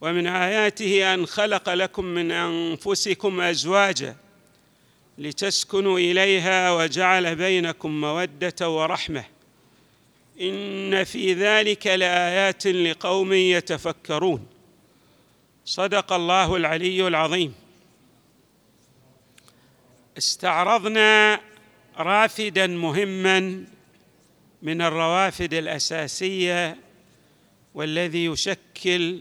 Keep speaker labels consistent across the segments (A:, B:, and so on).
A: ومن آياته أن خلق لكم من أنفسكم أزواجا لتسكنوا إليها وجعل بينكم مودة ورحمة. إن في ذلك لآيات لقوم يتفكرون. صدق الله العلي العظيم. استعرضنا رافدا مهما من الروافد الأساسية والذي يشكل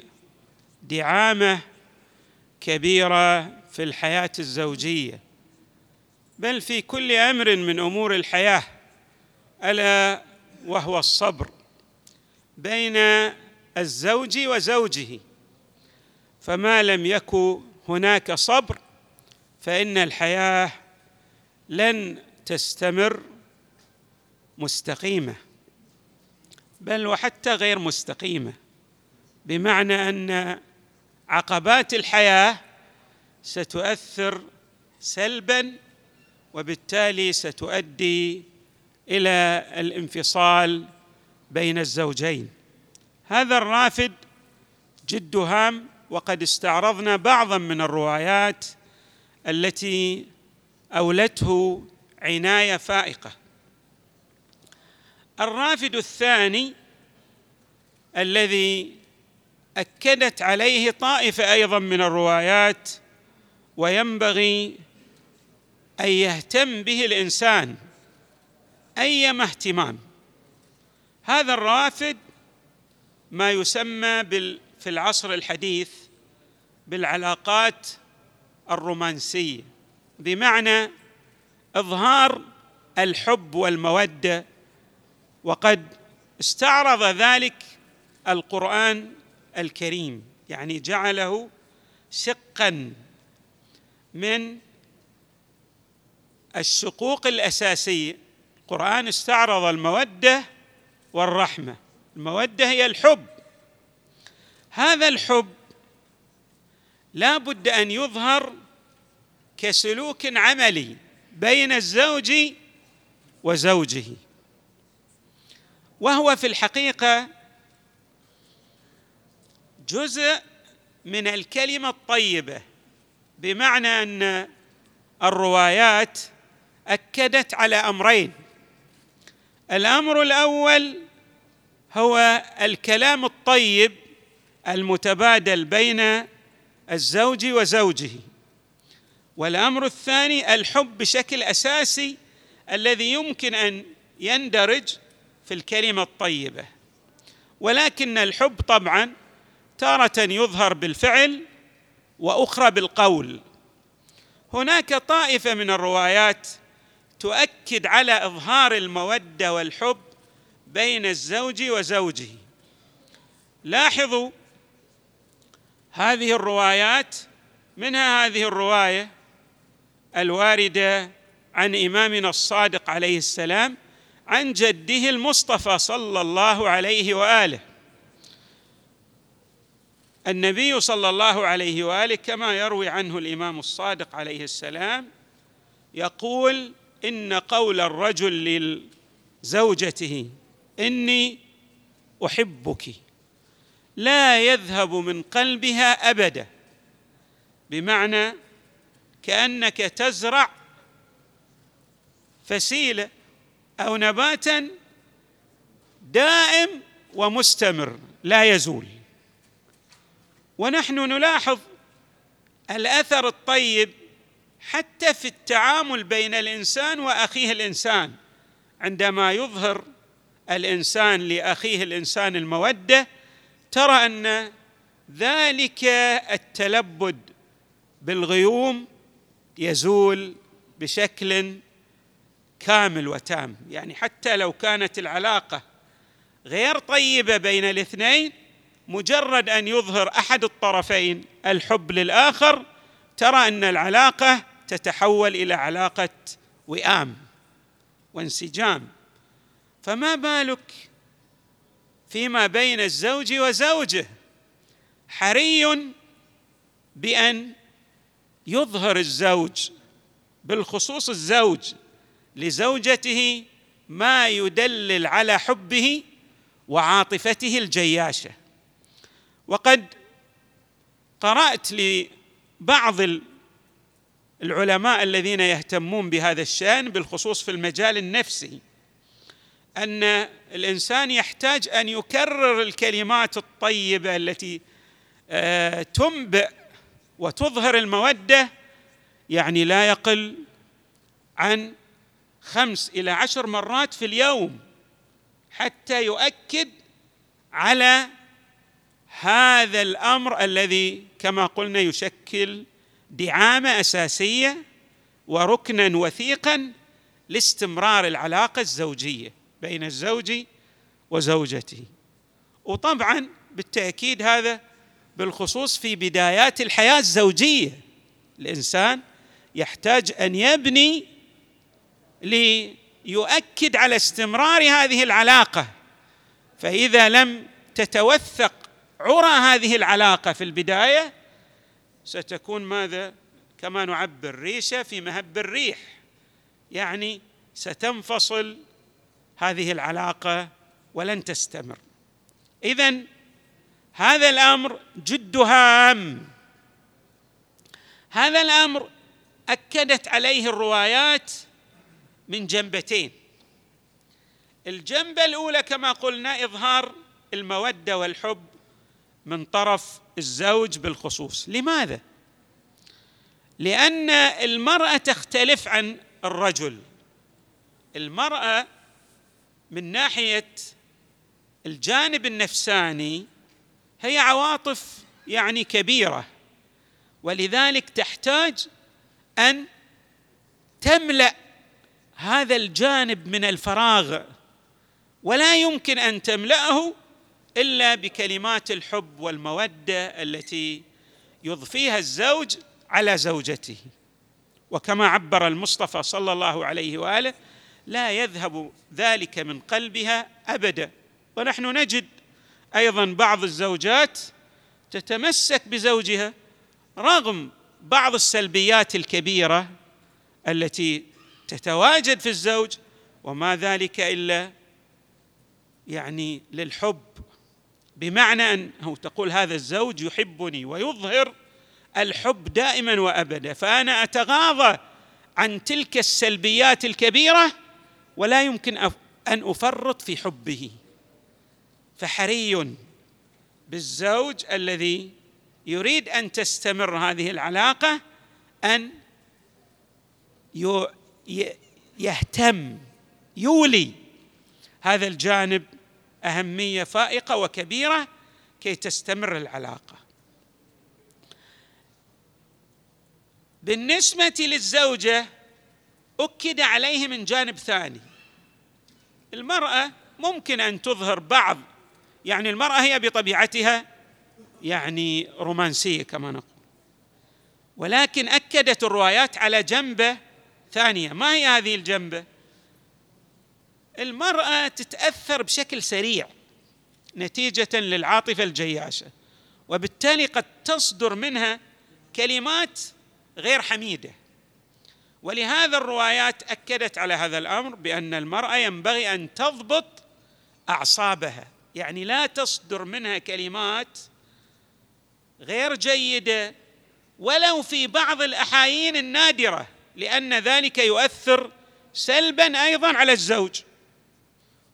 A: دعامة كبيرة في الحياة الزوجية بل في كل أمر من أمور الحياة ألا وهو الصبر بين الزوج وزوجه. فما لم يكن هناك صبر فإن الحياة لن تستمر مستقيمة بل وحتى غير مستقيمة بمعنى أن عقبات الحياة ستؤثر سلبا وبالتالي ستؤدي إلى الانفصال بين الزوجين. هذا الرافد جد هام وقد استعرضنا بعضا من الروايات التي أولته عناية فائقة. الرافد الثاني الذي أكدت عليه طائفة أيضا من الروايات وينبغي أن يهتم به الإنسان أيما اهتمام. هذا الرافد ما يسمى بال في العصر الحديث بالعلاقات الرومانسية بمعنى إظهار الحب والمودة وقد استعرض ذلك القرآن الكريم يعني جعله شقا من الشقوق الأساسية. القرآن استعرض المودة والرحمة. المودة هي الحب. هذا الحب لا بد أن يظهر كسلوك عملي بين الزوج وزوجه. وهو في الحقيقة جزء من الكلمة الطيبة بمعنى أن الروايات أكدت على أمرين. الأمر الأول هو الكلام الطيب المتبادل بين الزوج وزوجه. والأمر الثاني الحب بشكل أساسي الذي يمكن أن يندرج في الكلمة الطيبة. ولكن الحب طبعا تارة يظهر بالفعل وأخرى بالقول. هناك طائفة من الروايات تؤكد على إظهار المودة والحب بين الزوج وزوجه. لاحظوا هذه الروايات منها هذه الرواية الواردة عن إمامنا الصادق عليه السلام عن جده المصطفى صلى الله عليه وآله. النبي صلى الله عليه وآله كما يروي عنه الإمام الصادق عليه السلام يقول إن قول الرجل لزوجته إني أحبك لا يذهب من قلبها أبدا بمعنى كأنك تزرع فسيله أو نباتا دائم ومستمر لا يزول. ونحن نلاحظ الأثر الطيب حتى في التعامل بين الإنسان وأخيه الإنسان. عندما يظهر الإنسان لأخيه الإنسان المودة ترى أن ذلك التلبد بالغيوم يزول بشكل كامل وتام. يعني حتى لو كانت العلاقة غير طيبة بين الاثنين مجرد أن يظهر أحد الطرفين الحب للآخر ترى أن العلاقة تتحول إلى علاقة وئام وانسجام. فما بالك فيما بين الزوج وزوجه؟ حري بأن يظهر الزوج بالخصوص الزوج لزوجته ما يدلل على حبه وعاطفته الجياشة. وقد قرأت لبعض العلماء الذين يهتمون بهذا الشأن بالخصوص في المجال النفسي أن الإنسان يحتاج أن يكرر الكلمات الطيبة التي آه، تنبئ وتظهر المودة يعني لا يقل عن خمس إلى عشر مرات في اليوم حتى يؤكد على هذا الأمر الذي كما قلنا يشكل دعامة أساسية وركنا وثيقا لاستمرار العلاقة الزوجية بين الزوج وزوجته. وطبعا بالتأكيد هذا بالخصوص في بدايات الحياة الزوجية. الإنسان يحتاج أن يبني ليؤكد على استمرار هذه العلاقة. فإذا لم تتوثق عرى هذه العلاقة في البداية ستكون ماذا؟ كما نعبر ريشه في مهب الريح. يعني ستنفصل هذه العلاقة ولن تستمر. اذا هذا الأمر جد هام. هذا الأمر أكدت عليه الروايات من جنبتين. الجنبة الأولى كما قلنا إظهار المودة والحب. من طرف الزوج بالخصوص. لماذا؟ لأن المرأة تختلف عن الرجل. المرأة من ناحية الجانب النفساني هي عواطف يعني كبيرة ولذلك تحتاج أن تملأ هذا الجانب من الفراغ. ولا يمكن أن تملأه إلا بكلمات الحب والمودة التي يضفيها الزوج على زوجته. وكما عبر المصطفى صلى الله عليه وآله لا يذهب ذلك من قلبها أبدا. ونحن نجد أيضا بعض الزوجات تتمسك بزوجها رغم بعض السلبيات الكبيرة التي تتواجد في الزوج وما ذلك إلا يعني للحب بمعنى انه تقول هذا الزوج يحبني ويظهر الحب دائما وأبدا فأنا أتغاضى عن تلك السلبيات الكبيرة ولا يمكن أن أفرط في حبه. فحري بالزوج الذي يريد أن تستمر هذه العلاقة أن يهتم يولي هذا الجانب أهمية فائقة وكبيرة كي تستمر العلاقة. بالنسبة للزوجة أكد عليه من جانب ثاني. المرأة ممكن أن تظهر بعض يعني المرأة هي بطبيعتها يعني رومانسية كما نقول. ولكن أكدت الروايات على جنبة ثانية. ما هي هذه الجنبة؟ المرأة تتأثر بشكل سريع نتيجة للعاطفة الجياشة وبالتالي قد تصدر منها كلمات غير حميدة. ولهذا الروايات أكدت على هذا الأمر بأن المرأة ينبغي أن تضبط أعصابها يعني لا تصدر منها كلمات غير جيدة ولو في بعض الأحايين النادرة لأن ذلك يؤثر سلبا أيضا على الزوج.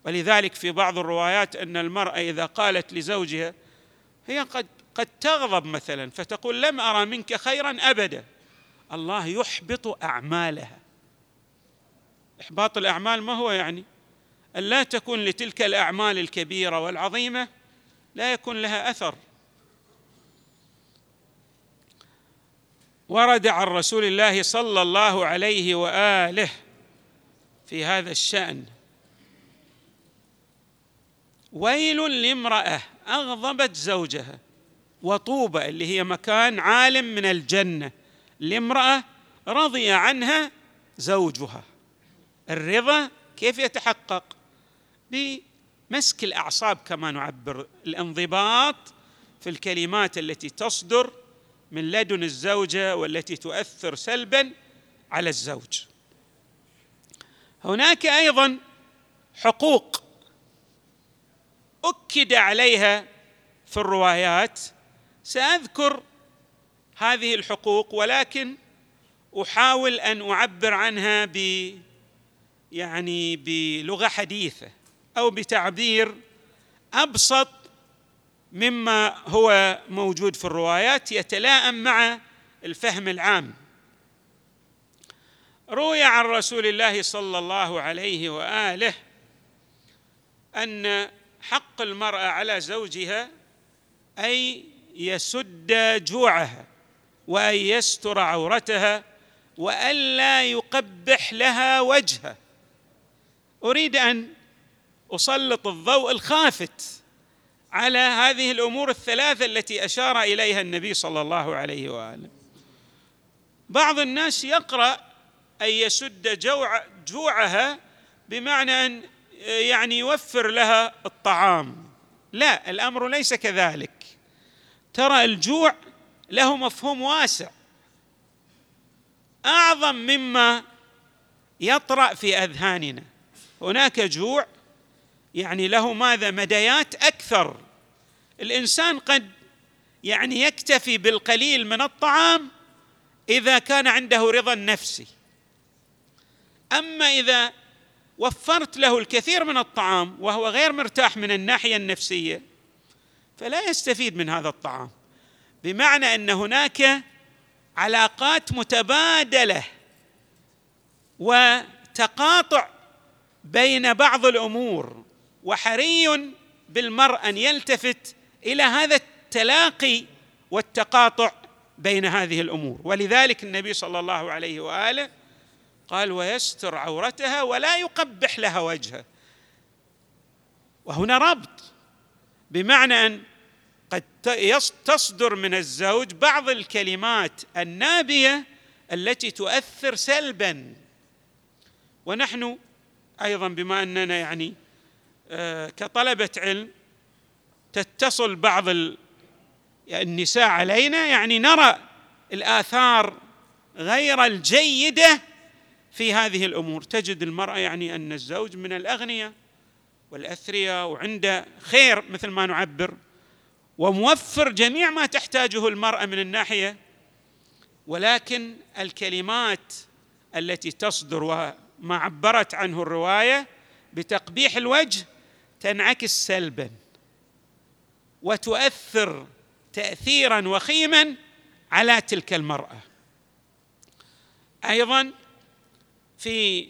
A: ولذلك في بعض الروايات أن المرأة إذا قالت لزوجها هي قد قد تغضب مثلا فتقول لم أرى منك خيرا ابدا. الله يحبط أعمالها. إحباط الأعمال ما هو يعني؟ أن لا تكون لتلك الأعمال الكبيرة والعظيمة لا يكون لها أثر. ورد عن رسول الله صلى الله عليه وآله في هذا الشأن ويل لامرأة أغضبت زوجها وطوبى اللي هي مكان عالم من الجنة. لامرأة رضي عنها زوجها. الرضا كيف يتحقق؟ بمسك الأعصاب كما نعبر. الانضباط في الكلمات التي تصدر من لدن الزوجة والتي تؤثر سلبا على الزوج. هناك أيضا حقوق أكد عليها في الروايات. سأذكر هذه الحقوق ولكن أحاول أن أعبر عنها ب يعني بلغة حديثة أو بتعبير أبسط مما هو موجود في الروايات يتلائم مع الفهم العام. روي عن رسول الله صلى الله عليه وآله أن حق المرأة على زوجها اي يسد جوعها وأن يستر عورتها والا يقبح لها وجهه. أريد أن أسلط الضوء الخافت على هذه الأمور الثلاثة التي أشار إليها النبي صلى الله عليه وآله. بعض الناس يقرأ أن يسد جوع جوعها بمعنى أن يعني يوفر لها الطعام. لا الأمر ليس كذلك. ترى الجوع له مفهوم واسع. أعظم مما يطرأ في أذهاننا. هناك جوع يعني له ماذا؟ مديات أكثر. الإنسان قد يعني يكتفي بالقليل من الطعام إذا كان عنده رضا نفسي أما إذا وفرت له الكثير من الطعام وهو غير مرتاح من الناحية النفسية فلا يستفيد من هذا الطعام. بمعنى أن هناك علاقات متبادلة وتقاطع بين بعض الأمور وحري بالمرء أن يلتفت إلى هذا التلاقي والتقاطع بين هذه الأمور. ولذلك النبي صلى الله عليه وآله قال ويستر عورتها ولا يقبح لها وجهه. وهنا ربط بمعنى أن قد تصدر من الزوج بعض الكلمات النابية التي تؤثر سلبا. ونحن أيضا بما أننا يعني آه، كطلبة علم تتصل بعض النساء علينا يعني نرى الآثار غير الجيدة في هذه الأمور. تجد المرأة يعني أن الزوج من الأغنياء والأثرياء وعنده خير مثل ما نعبر وموفر جميع ما تحتاجه المرأة من الناحية ولكن الكلمات التي تصدر وما عبرت عنه الرواية بتقبيح الوجه تنعكس سلبا وتؤثر تاثيرا وخيما على تلك المرأة. أيضا في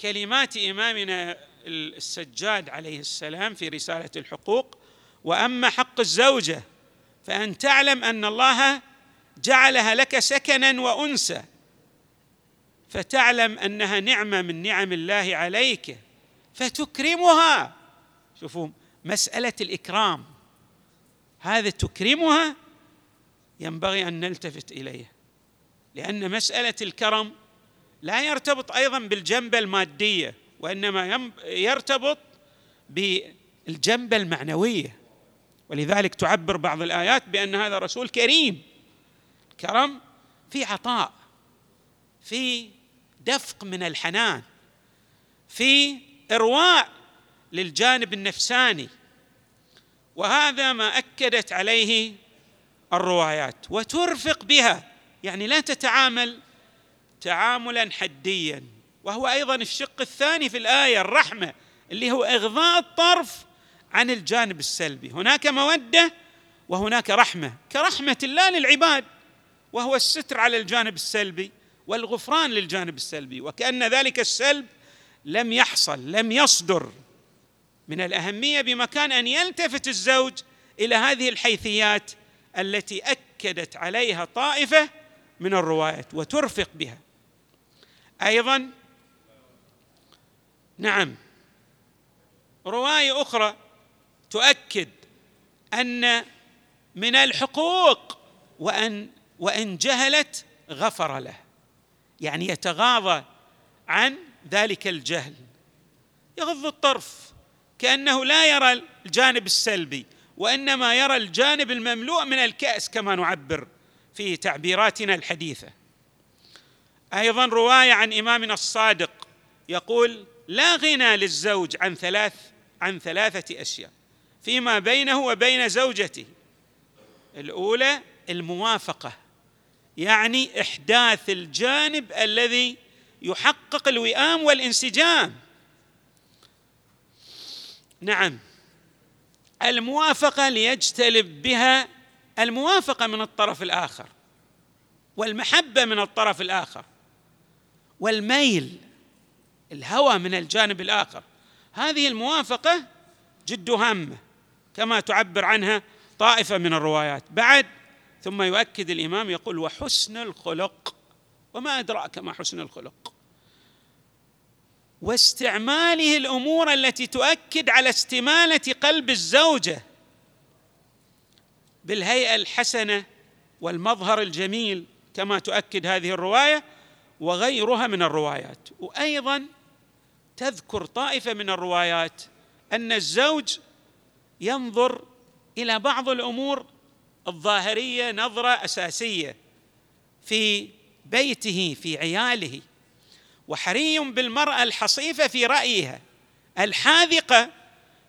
A: كلمات إمامنا السجاد عليه السلام في رسالة الحقوق وأما حق الزوجة فأن تعلم أن الله جعلها لك سكنا وانسا فتعلم أنها نعمة من نعم الله عليك فتكرمها. شوفوا مسألة الإكرام هذا تكرمها ينبغي أن نلتفت إليه لأن مسألة الكرم لا يرتبط أيضا بالجنبه المادية وإنما يرتبط بالجنبه المعنويه ولذلك تعبر بعض الآيات بأن هذا رسول كريم. كرم في عطاء في دفق من الحنان في إرواء للجانب النفساني. وهذا ما أكدت عليه الروايات. وترفق بها يعني لا تتعامل تعاملا حديا. وهو أيضا الشق الثاني في الآية الرحمة اللي هو إغضاء الطرف عن الجانب السلبي. هناك مودة وهناك رحمة. كرحمة الله للعباد وهو الستر على الجانب السلبي والغفران للجانب السلبي. وكأن ذلك السلب لم يحصل لم يصدر. من الأهمية بمكان أن يلتفت الزوج إلى هذه الحيثيات التي أكدت عليها طائفة من الروايات وترفق بها. أيضا؟ نعم. رواية أخرى تؤكد أن من الحقوق وأن وإن جهلت غفر له. يعني يتغاضى عن ذلك الجهل. يغض الطرف. كأنه لا يرى الجانب السلبي وإنما يرى الجانب المملوء من الكأس كما نعبر في تعبيراتنا الحديثة. أيضا رواية عن إمامنا الصادق يقول لا غنى للزوج عن ثلاث عن ثلاثة أشياء فيما بينه وبين زوجته. الأولى الموافقة يعني إحداث الجانب الذي يحقق الوئام والانسجام. نعم الموافقة ليجتلب بها الموافقة من الطرف الآخر والمحبة من الطرف الآخر. والميل الهوى من الجانب الآخر. هذه الموافقة جد هامه كما تعبر عنها طائفة من الروايات. بعد ثم يؤكد الإمام يقول وحسن الخلق. وما أدراك ما حسن الخلق؟ واستعماله الأمور التي تؤكد على استمالة قلب الزوجة بالهيئة الحسنة والمظهر الجميل كما تؤكد هذه الرواية. وغيرها من الروايات. وأيضا تذكر طائفة من الروايات أن الزوج ينظر إلى بعض الأمور الظاهرية نظرة أساسية في بيته في عياله. وحري بالمرأة الحصيفة في رأيها الحاذقة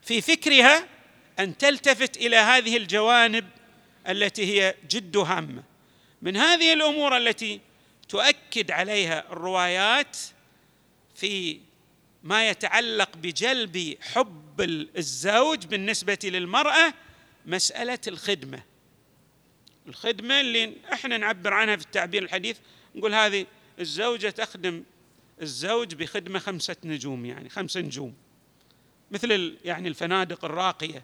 A: في فكرها أن تلتفت إلى هذه الجوانب التي هي جد هامة. من هذه الأمور التي تؤكد عليها الروايات في ما يتعلق بجلب حب الزوج بالنسبة للمرأة مسألة الخدمة. الخدمة اللي إحنا نعبر عنها في التعبير الحديث نقول هذه الزوجة تخدم الزوج بخدمة خمسة نجوم يعني خمسة نجوم. مثل يعني الفنادق الراقية.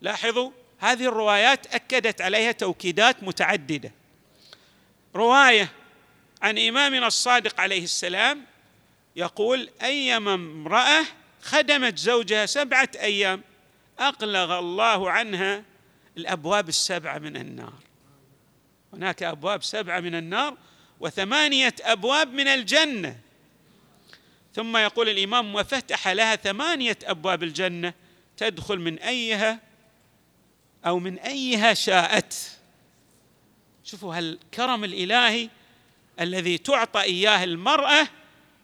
A: لاحظوا هذه الروايات أكدت عليها توكيدات متعددة. رواية عن إمامنا الصادق عليه السلام يقول أيما امرأة خدمت زوجها سبعة أيام اقلغ الله عنها الأبواب السبعه من النار. هناك أبواب سبعه من النار وثمانية أبواب من الجنة. ثم يقول الإمام وفتح لها ثمانية أبواب الجنة تدخل من أيها أو من أيها شاءت. شوفوا هالكرم الإلهي الذي تعطى إياه المرأة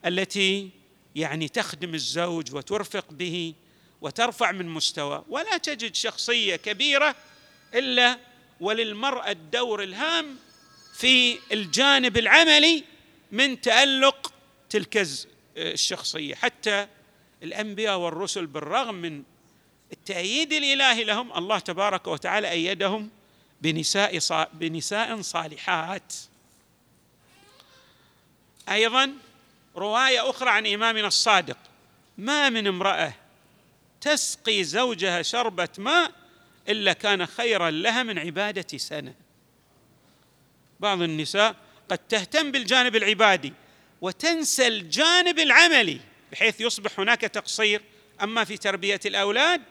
A: التي يعني تخدم الزوج وترفق به وترفع من مستوى. ولا تجد شخصية كبيرة إلا وللمرأة الدور الهام في الجانب العملي من تألق تلك الشخصية. حتى الأنبياء والرسل بالرغم من التأييد الإلهي لهم الله تبارك وتعالى أيدهم بنساء بنساء صالحات. أيضا رواية أخرى عن إمامنا الصادق. ما من امرأة تسقي زوجها شربة ماء إلا كان خيرا لها من عبادة سنة. بعض النساء قد تهتم بالجانب العبادي وتنسى الجانب العملي بحيث يصبح هناك تقصير. أما في تربية الأولاد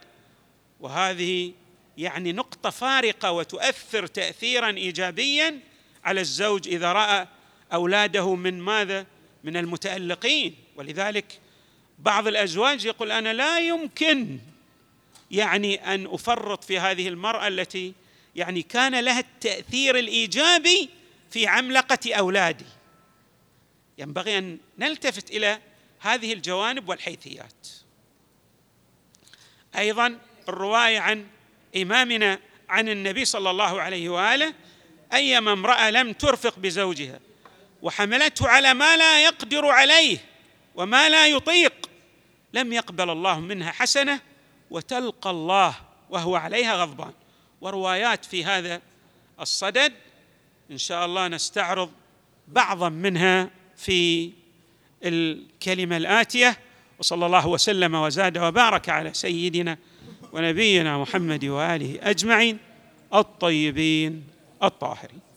A: وهذه يعني نقطة فارقة وتؤثر تاثيرا ايجابيا على الزوج إذا رأى أولاده من ماذا؟ من المتألقين. ولذلك بعض الأزواج يقول أنا لا يمكن يعني أن أفرط في هذه المرأة التي يعني كان لها التأثير الإيجابي في عملقة أولادي. ينبغي أن نلتفت إلى هذه الجوانب والحيثيات. أيضا الرواية عن إمامنا عن النبي صلى الله عليه وآله أيما امرأة لم ترفق بزوجها. وحملته على ما لا يقدر عليه وما لا يطيق. لم يقبل الله منها حسنة وتلقى الله وهو عليها غضبان. وروايات في هذا الصدد إن شاء الله نستعرض بعضا منها في الكلمة الآتية. وصلى الله وسلم وزاد وبارك على سيدنا ونبينا محمد وآله أجمعين الطيبين الطاهرين.